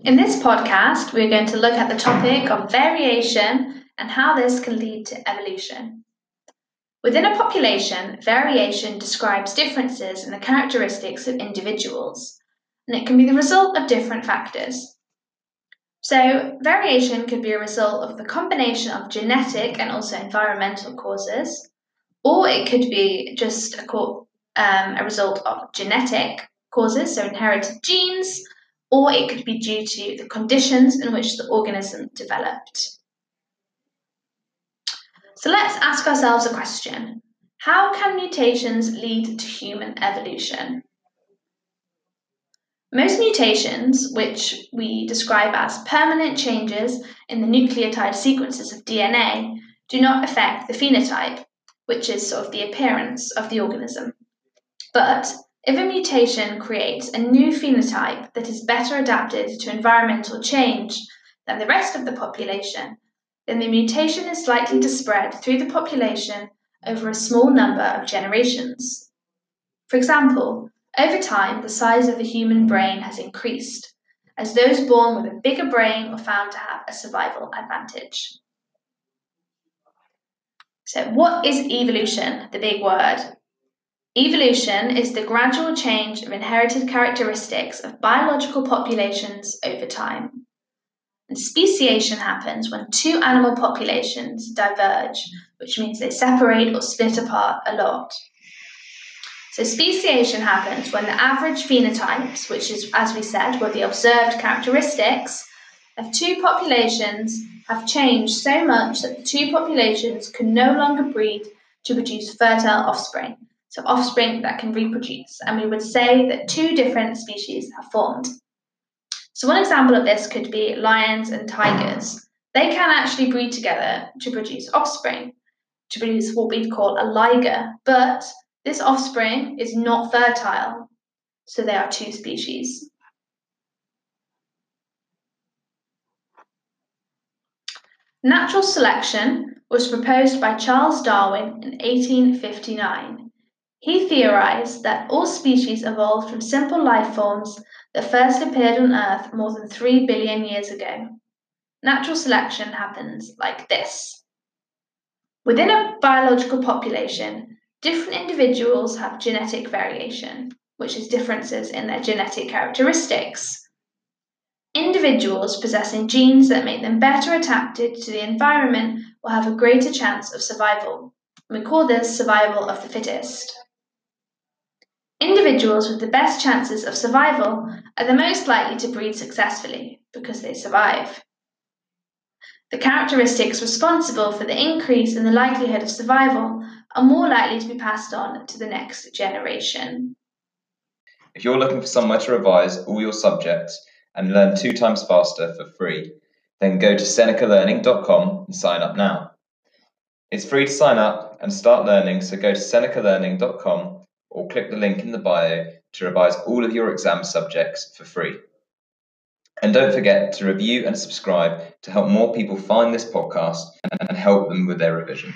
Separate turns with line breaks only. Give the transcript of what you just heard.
In this podcast, we're going to look at the topic of variation and how this can lead to evolution. Within a population, variation describes differences in the characteristics of individuals, and it can be the result of different factors. So, variation could be a result of the combination of genetic and also environmental causes, or it could be just a, um, a result of genetic causes, so inherited genes, or it could be due to the conditions in which the organism developed. So let's ask ourselves a question How can mutations lead to human evolution? Most mutations, which we describe as permanent changes in the nucleotide sequences of DNA, do not affect the phenotype, which is sort of the appearance of the organism. But if a mutation creates a new phenotype that is better adapted to environmental change than the rest of the population, then the mutation is likely to spread through the population over a small number of generations. For example, over time, the size of the human brain has increased, as those born with a bigger brain were found to have a survival advantage. So, what is evolution? The big word. Evolution is the gradual change of inherited characteristics of biological populations over time. And speciation happens when two animal populations diverge, which means they separate or split apart a lot. So, speciation happens when the average phenotypes, which is, as we said, were the observed characteristics of two populations, have changed so much that the two populations can no longer breed to produce fertile offspring offspring that can reproduce. And we would say that two different species have formed. So, one example of this could be lions and tigers. They can actually breed together to produce offspring, to produce what we'd call a liger, but this offspring is not fertile, so they are two species. Natural selection was proposed by Charles Darwin in 1859 he theorized that all species evolved from simple life forms that first appeared on Earth more than 3 billion years ago. Natural selection happens like this. Within a biological population, different individuals have genetic variation, which is differences in their genetic characteristics. Individuals possessing genes that make them better adapted to the environment will have a greater chance of survival. We call this survival of the fittest. Individuals with the best chances of survival are the most likely to breed successfully because they survive. The characteristics responsible for the increase in the likelihood of survival are more likely to be passed on to the next generation.
If you're looking for somewhere to revise all your subjects and learn two times faster for free, then go to senecalearning.com and sign up now. It's free to sign up and start learning, so go to senecalearning.com or click the link in the bio to revise all of your exam subjects for free. And don't forget to review and subscribe to help more people find this podcast and help them with their revision.